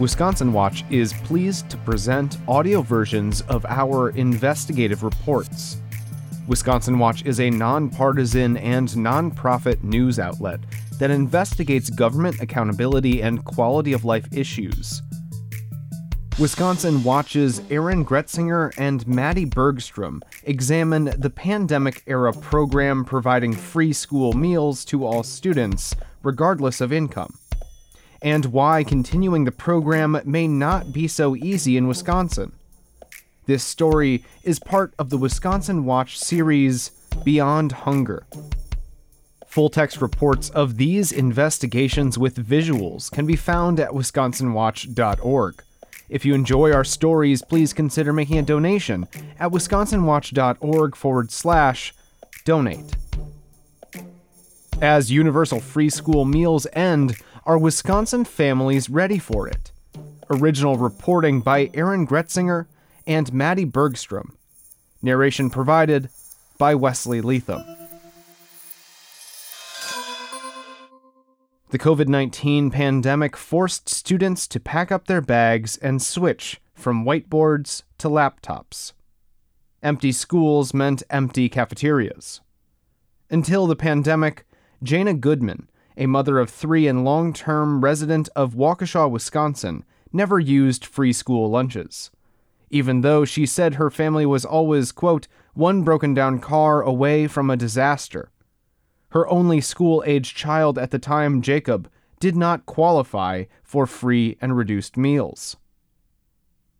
Wisconsin Watch is pleased to present audio versions of our investigative reports. Wisconsin Watch is a nonpartisan and nonprofit news outlet that investigates government accountability and quality of life issues. Wisconsin Watch's Aaron Gretzinger and Maddie Bergstrom examine the pandemic era program providing free school meals to all students, regardless of income and why continuing the program may not be so easy in Wisconsin. This story is part of the Wisconsin Watch series Beyond Hunger. Full text reports of these investigations with visuals can be found at wisconsinwatch.org. If you enjoy our stories, please consider making a donation at wisconsinwatch.org forward slash donate. As universal free school meals end, are Wisconsin families ready for it? Original reporting by Aaron Gretzinger and Maddie Bergstrom. Narration provided by Wesley Leatham. The COVID 19 pandemic forced students to pack up their bags and switch from whiteboards to laptops. Empty schools meant empty cafeterias. Until the pandemic, Jana Goodman, a mother of three and long term resident of Waukesha, Wisconsin, never used free school lunches. Even though she said her family was always, quote, one broken down car away from a disaster. Her only school aged child at the time, Jacob, did not qualify for free and reduced meals.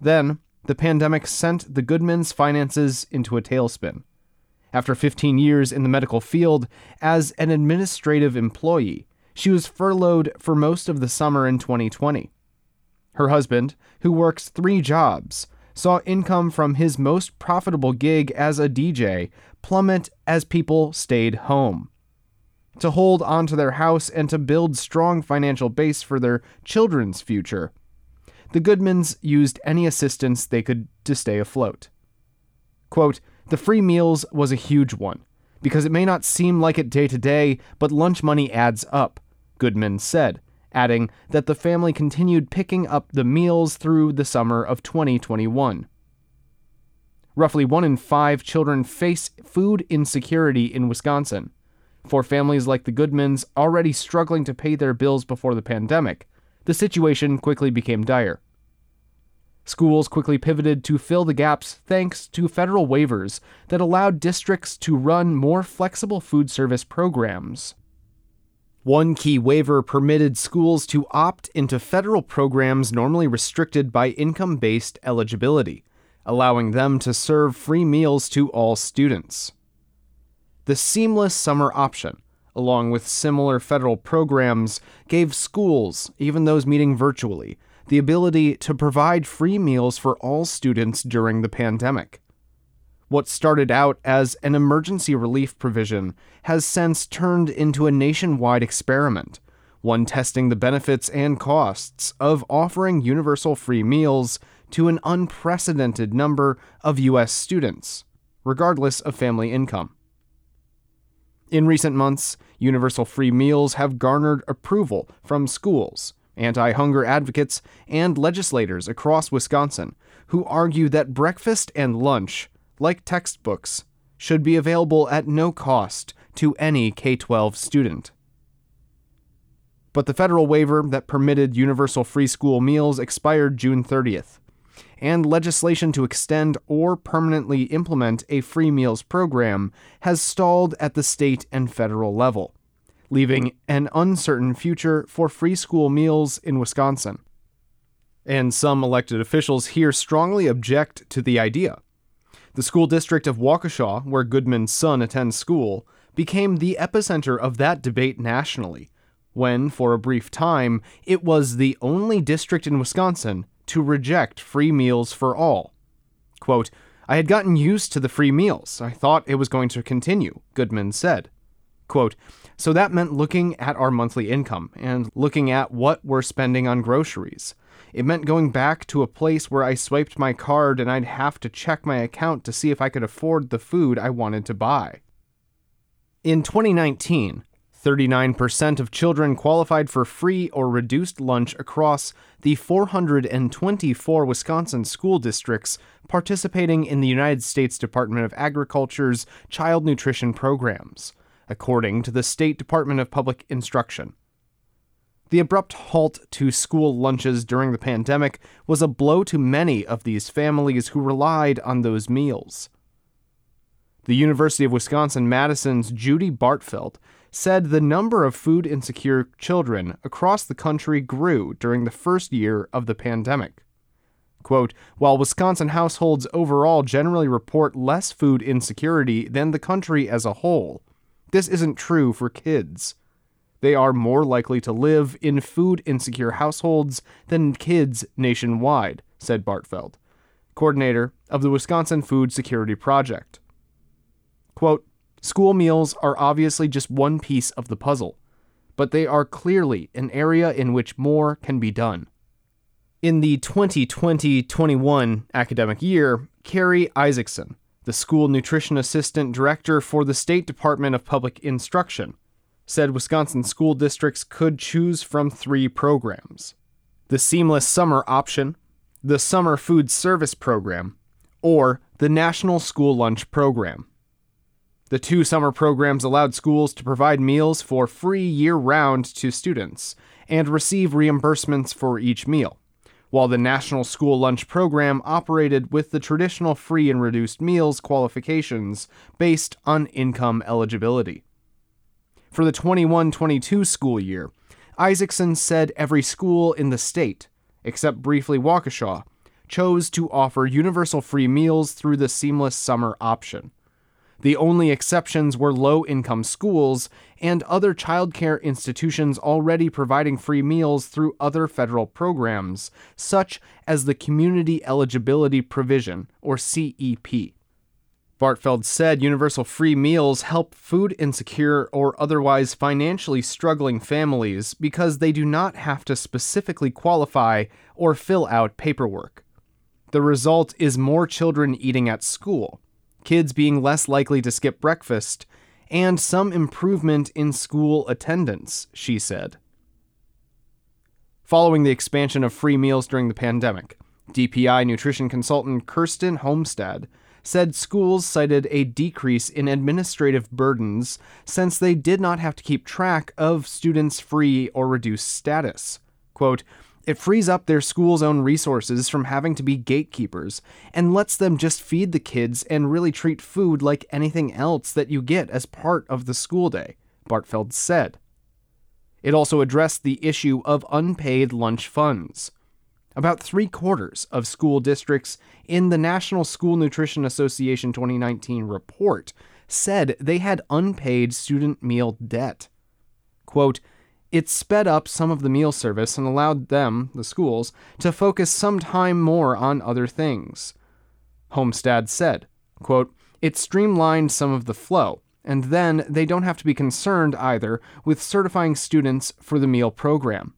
Then, the pandemic sent the Goodmans' finances into a tailspin after 15 years in the medical field as an administrative employee. She was furloughed for most of the summer in 2020. Her husband, who works three jobs, saw income from his most profitable gig as a DJ plummet as people stayed home. To hold onto their house and to build strong financial base for their children's future, the Goodmans used any assistance they could to stay afloat. Quote, the free meals was a huge one, because it may not seem like it day to day, but lunch money adds up, Goodman said, adding that the family continued picking up the meals through the summer of 2021. Roughly one in five children face food insecurity in Wisconsin. For families like the Goodmans already struggling to pay their bills before the pandemic, the situation quickly became dire. Schools quickly pivoted to fill the gaps thanks to federal waivers that allowed districts to run more flexible food service programs. One key waiver permitted schools to opt into federal programs normally restricted by income based eligibility, allowing them to serve free meals to all students. The seamless summer option, along with similar federal programs, gave schools, even those meeting virtually, the ability to provide free meals for all students during the pandemic. What started out as an emergency relief provision has since turned into a nationwide experiment, one testing the benefits and costs of offering universal free meals to an unprecedented number of U.S. students, regardless of family income. In recent months, universal free meals have garnered approval from schools, anti hunger advocates, and legislators across Wisconsin who argue that breakfast and lunch, like textbooks, should be available at no cost to any K 12 student. But the federal waiver that permitted universal free school meals expired June 30th, and legislation to extend or permanently implement a free meals program has stalled at the state and federal level leaving an uncertain future for free school meals in Wisconsin. And some elected officials here strongly object to the idea. The school district of Waukesha, where Goodman's son attends school, became the epicenter of that debate nationally, when, for a brief time, it was the only district in Wisconsin to reject free meals for all. Quote, I had gotten used to the free meals. I thought it was going to continue, Goodman said. Quote, so that meant looking at our monthly income and looking at what we're spending on groceries. It meant going back to a place where I swiped my card and I'd have to check my account to see if I could afford the food I wanted to buy. In 2019, 39% of children qualified for free or reduced lunch across the 424 Wisconsin school districts participating in the United States Department of Agriculture's child nutrition programs, according to the State Department of Public Instruction. The abrupt halt to school lunches during the pandemic was a blow to many of these families who relied on those meals. The University of Wisconsin Madison's Judy Bartfeld said the number of food insecure children across the country grew during the first year of the pandemic. Quote, While Wisconsin households overall generally report less food insecurity than the country as a whole, this isn't true for kids. They are more likely to live in food insecure households than kids nationwide, said Bartfeld, coordinator of the Wisconsin Food Security Project. Quote, School meals are obviously just one piece of the puzzle, but they are clearly an area in which more can be done. In the 2020 21 academic year, Carrie Isaacson, the school nutrition assistant director for the State Department of Public Instruction, said Wisconsin school districts could choose from three programs the Seamless Summer Option, the Summer Food Service Program, or the National School Lunch Program. The two summer programs allowed schools to provide meals for free year round to students and receive reimbursements for each meal, while the National School Lunch Program operated with the traditional free and reduced meals qualifications based on income eligibility. For the 21 22 school year, Isaacson said every school in the state, except briefly Waukesha, chose to offer universal free meals through the seamless summer option. The only exceptions were low income schools and other childcare institutions already providing free meals through other federal programs, such as the Community Eligibility Provision, or CEP. Bartfeld said universal free meals help food insecure or otherwise financially struggling families because they do not have to specifically qualify or fill out paperwork. The result is more children eating at school kids being less likely to skip breakfast, and some improvement in school attendance, she said. Following the expansion of free meals during the pandemic, DPI nutrition consultant Kirsten Homestad said schools cited a decrease in administrative burdens since they did not have to keep track of students' free or reduced status. Quote, it frees up their school's own resources from having to be gatekeepers and lets them just feed the kids and really treat food like anything else that you get as part of the school day, Bartfeld said. It also addressed the issue of unpaid lunch funds. About three quarters of school districts in the National School Nutrition Association 2019 report said they had unpaid student meal debt. Quote, it sped up some of the meal service and allowed them, the schools, to focus some time more on other things. Homestad said, quote, It streamlined some of the flow, and then they don't have to be concerned either with certifying students for the meal program.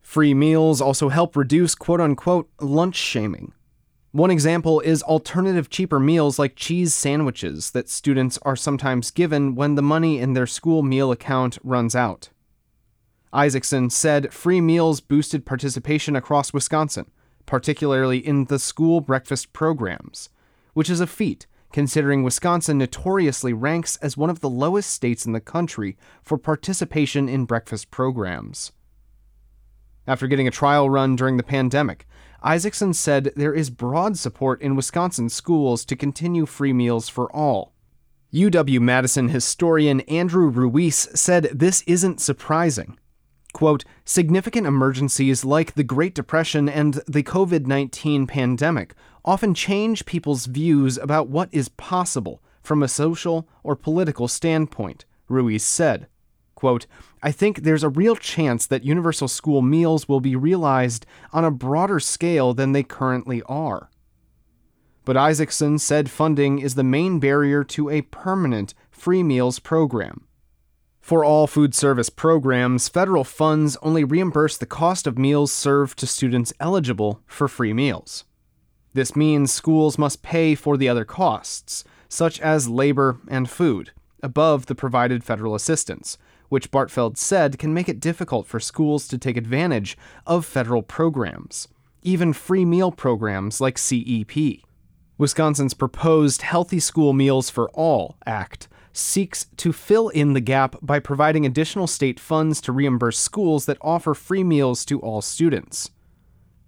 Free meals also help reduce quote unquote lunch shaming. One example is alternative cheaper meals like cheese sandwiches that students are sometimes given when the money in their school meal account runs out. Isaacson said free meals boosted participation across Wisconsin, particularly in the school breakfast programs, which is a feat considering Wisconsin notoriously ranks as one of the lowest states in the country for participation in breakfast programs. After getting a trial run during the pandemic, Isaacson said there is broad support in Wisconsin schools to continue free meals for all. UW Madison historian Andrew Ruis said this isn't surprising. Quote, significant emergencies like the Great Depression and the COVID 19 pandemic often change people's views about what is possible from a social or political standpoint, Ruis said. Quote, I think there's a real chance that universal school meals will be realized on a broader scale than they currently are. But Isaacson said funding is the main barrier to a permanent free meals program. For all food service programs, federal funds only reimburse the cost of meals served to students eligible for free meals. This means schools must pay for the other costs, such as labor and food, above the provided federal assistance, which Bartfeld said can make it difficult for schools to take advantage of federal programs, even free meal programs like CEP. Wisconsin's proposed Healthy School Meals for All Act seeks to fill in the gap by providing additional state funds to reimburse schools that offer free meals to all students.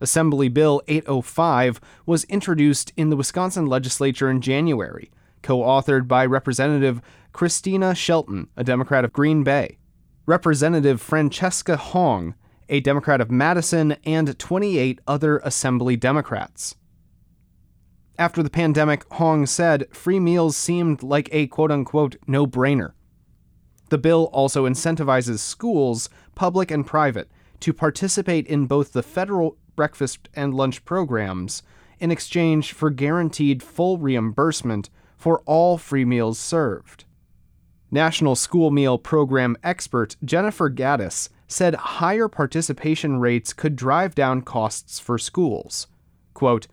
Assembly Bill 805 was introduced in the Wisconsin legislature in January, co authored by Representative Kristina Shelton, a Democrat of Green Bay, Representative Francesca Hong, a Democrat of Madison, and 28 other Assembly Democrats. After the pandemic, Hong said free meals seemed like a quote unquote no brainer. The bill also incentivizes schools, public and private, to participate in both the federal breakfast and lunch programs in exchange for guaranteed full reimbursement for all free meals served. National School Meal Program expert Jennifer Gaddis said higher participation rates could drive down costs for schools. Quote,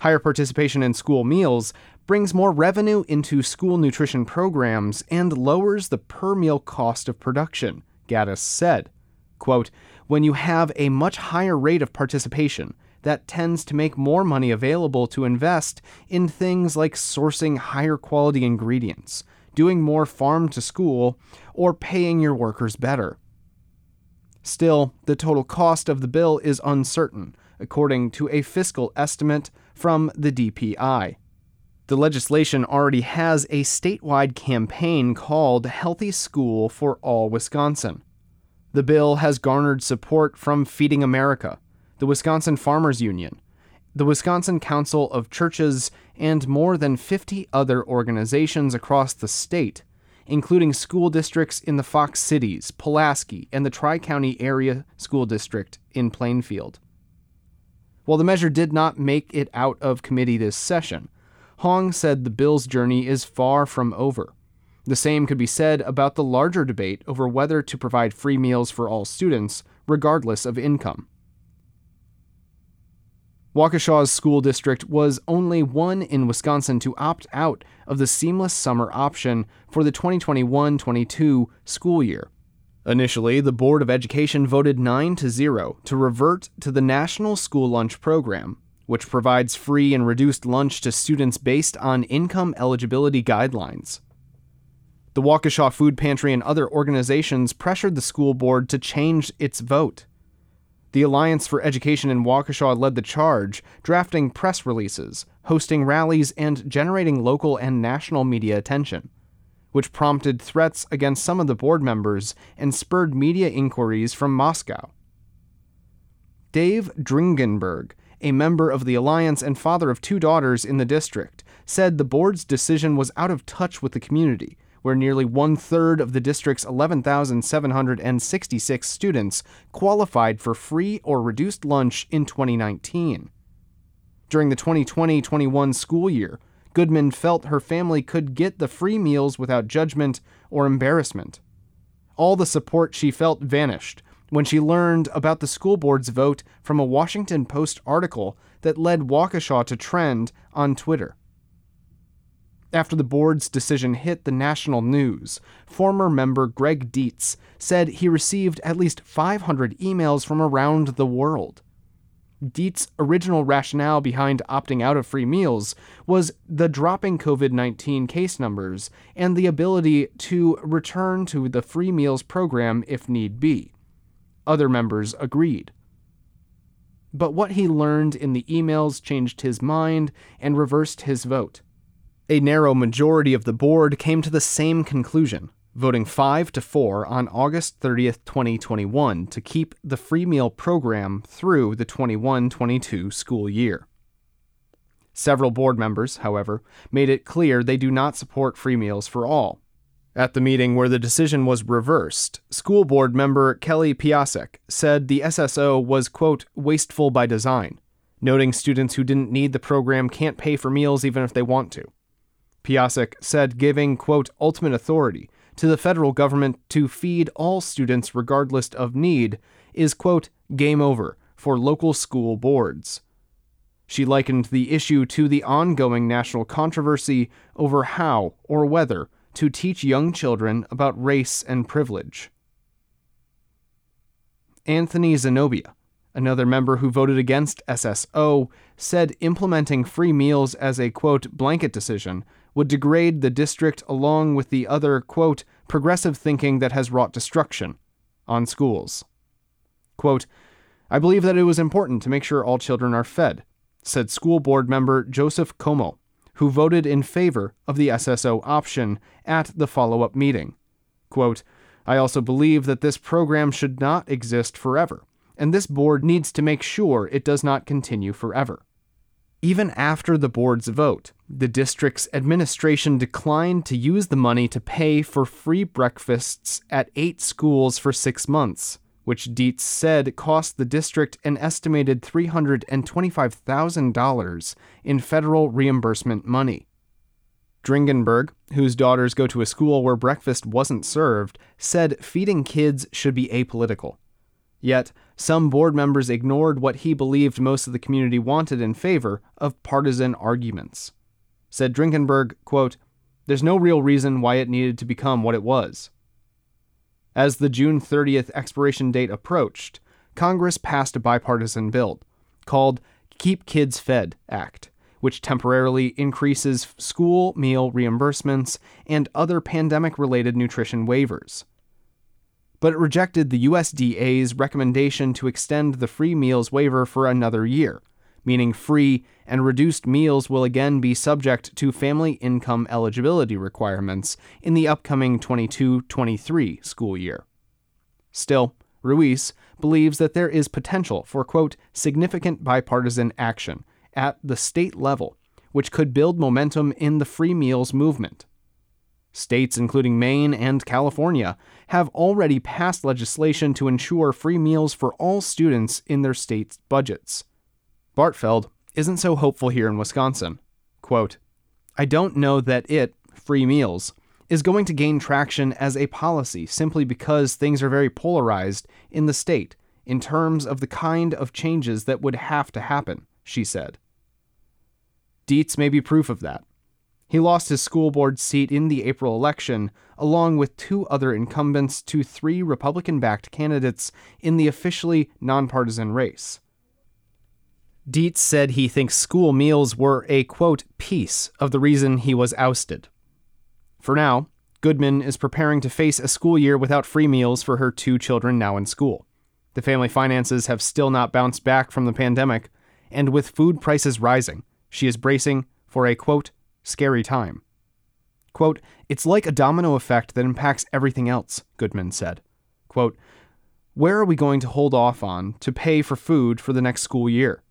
Higher participation in school meals brings more revenue into school nutrition programs and lowers the per meal cost of production, Gaddis said. Quote, when you have a much higher rate of participation, that tends to make more money available to invest in things like sourcing higher quality ingredients, doing more farm to school, or paying your workers better. Still, the total cost of the bill is uncertain, according to a fiscal estimate from the DPI. The legislation already has a statewide campaign called Healthy School for All Wisconsin. The bill has garnered support from Feeding America, the Wisconsin Farmers Union, the Wisconsin Council of Churches, and more than 50 other organizations across the state, including school districts in the Fox Cities, Pulaski, and the Tri County Area School District in Plainfield. While the measure did not make it out of committee this session, Hong said the bill's journey is far from over. The same could be said about the larger debate over whether to provide free meals for all students, regardless of income. Waukesha's school district was only one in Wisconsin to opt out of the seamless summer option for the 2021 22 school year. Initially, the Board of Education voted 9 to 0 to revert to the National School Lunch Program, which provides free and reduced lunch to students based on income eligibility guidelines. The Waukesha Food Pantry and other organizations pressured the school board to change its vote. The Alliance for Education in Waukesha led the charge, drafting press releases, hosting rallies, and generating local and national media attention which prompted threats against some of the board members and spurred media inquiries from Moscow. Dave Dringenberg, a member of the Alliance and father of two daughters in the district, said the board's decision was out of touch with the community, where nearly one third of the district's 11,766 students qualified for free or reduced lunch in 2019. During the 2020 21 school year, Goodman felt her family could get the free meals without judgment or embarrassment. All the support she felt vanished when she learned about the school board's vote from a Washington Post article that led Waukesha to trend on Twitter. After the board's decision hit the national news, former member Greg Dietz said he received at least 500 emails from around the world. Dietz's original rationale behind opting out of free meals was the dropping COVID 19 case numbers and the ability to return to the free meals program if need be. Other members agreed. But what he learned in the emails changed his mind and reversed his vote. A narrow majority of the board came to the same conclusion voting 5 to 4 on August 30th, 2021 to keep the free meal program through the 21-22 school year. Several board members, however, made it clear they do not support free meals for all. At the meeting where the decision was reversed, school board member Kelly Piacsek said the SSO was, quote, wasteful by design, noting students who didn't need the program can't pay for meals even if they want to. Piacsek said giving, quote, ultimate authority to the federal government to feed all students regardless of need is, quote, game over for local school boards. She likened the issue to the ongoing national controversy over how or whether to teach young children about race and privilege. Anthony Zenobia, another member who voted against SSO, said implementing free meals as a quote blanket decision would degrade the district along with the other quote progressive thinking that has wrought destruction on schools. Quote, I believe that it was important to make sure all children are fed, said school board member Joseph Como, who voted in favor of the SSO option at the follow up meeting. Quote, I also believe that this program should not exist forever, and this board needs to make sure it does not continue forever. Even after the board's vote, the district's administration declined to use the money to pay for free breakfasts at eight schools for six months, which Dietz said cost the district an estimated $325,000 in federal reimbursement money. Dringenberg, whose daughters go to a school where breakfast wasn't served, said feeding kids should be apolitical. Yet, some board members ignored what he believed most of the community wanted in favor of partisan arguments. Said Dringenberg, quote, There's no real reason why it needed to become what it was. As the June 30th expiration date approached, Congress passed a bipartisan bill called Keep Kids Fed Act, which temporarily increases school meal reimbursements and other pandemic related nutrition waivers but it rejected the USDA's recommendation to extend the free meals waiver for another year, meaning free and reduced meals will again be subject to family income eligibility requirements in the upcoming 22 23 school year. Still, Ruis believes that there is potential for, quote, significant bipartisan action at the state level, which could build momentum in the free meals movement. States, including Maine and California, have already passed legislation to ensure free meals for all students in their state's budgets. Bartfeld isn't so hopeful here in Wisconsin. Quote, I don't know that it, free meals, is going to gain traction as a policy simply because things are very polarized in the state in terms of the kind of changes that would have to happen, she said. Dietz may be proof of that. He lost his school board seat in the April election, along with two other incumbents to three Republican backed candidates in the officially nonpartisan race. Dietz said he thinks school meals were a, quote, piece of the reason he was ousted. For now, Goodman is preparing to face a school year without free meals for her two children now in school. The family finances have still not bounced back from the pandemic, and with food prices rising, she is bracing for a, quote, scary time. Quote, It's like a domino effect that impacts everything else, Goodman said. Quote, Where are we going to hold off on to pay for food for the next school year?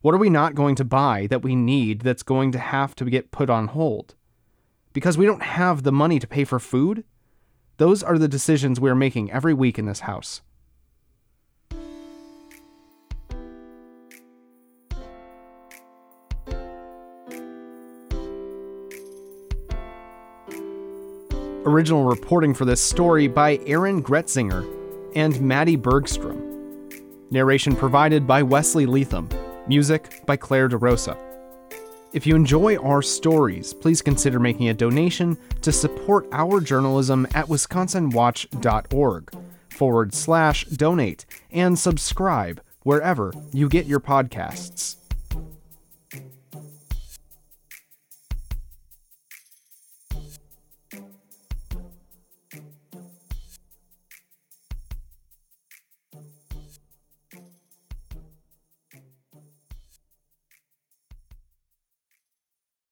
What are we not going to buy that we need that's going to have to get put on hold? Because we don't have the money to pay for food? Those are the decisions we are making every week in this house. Original reporting for this story by Aaron Gretzinger and Maddie Bergstrom. Narration provided by Wesley Leatham. Music by Claire DeRosa. If you enjoy our stories, please consider making a donation to support our journalism at wisconsinwatch.org forward slash donate and subscribe wherever you get your podcasts.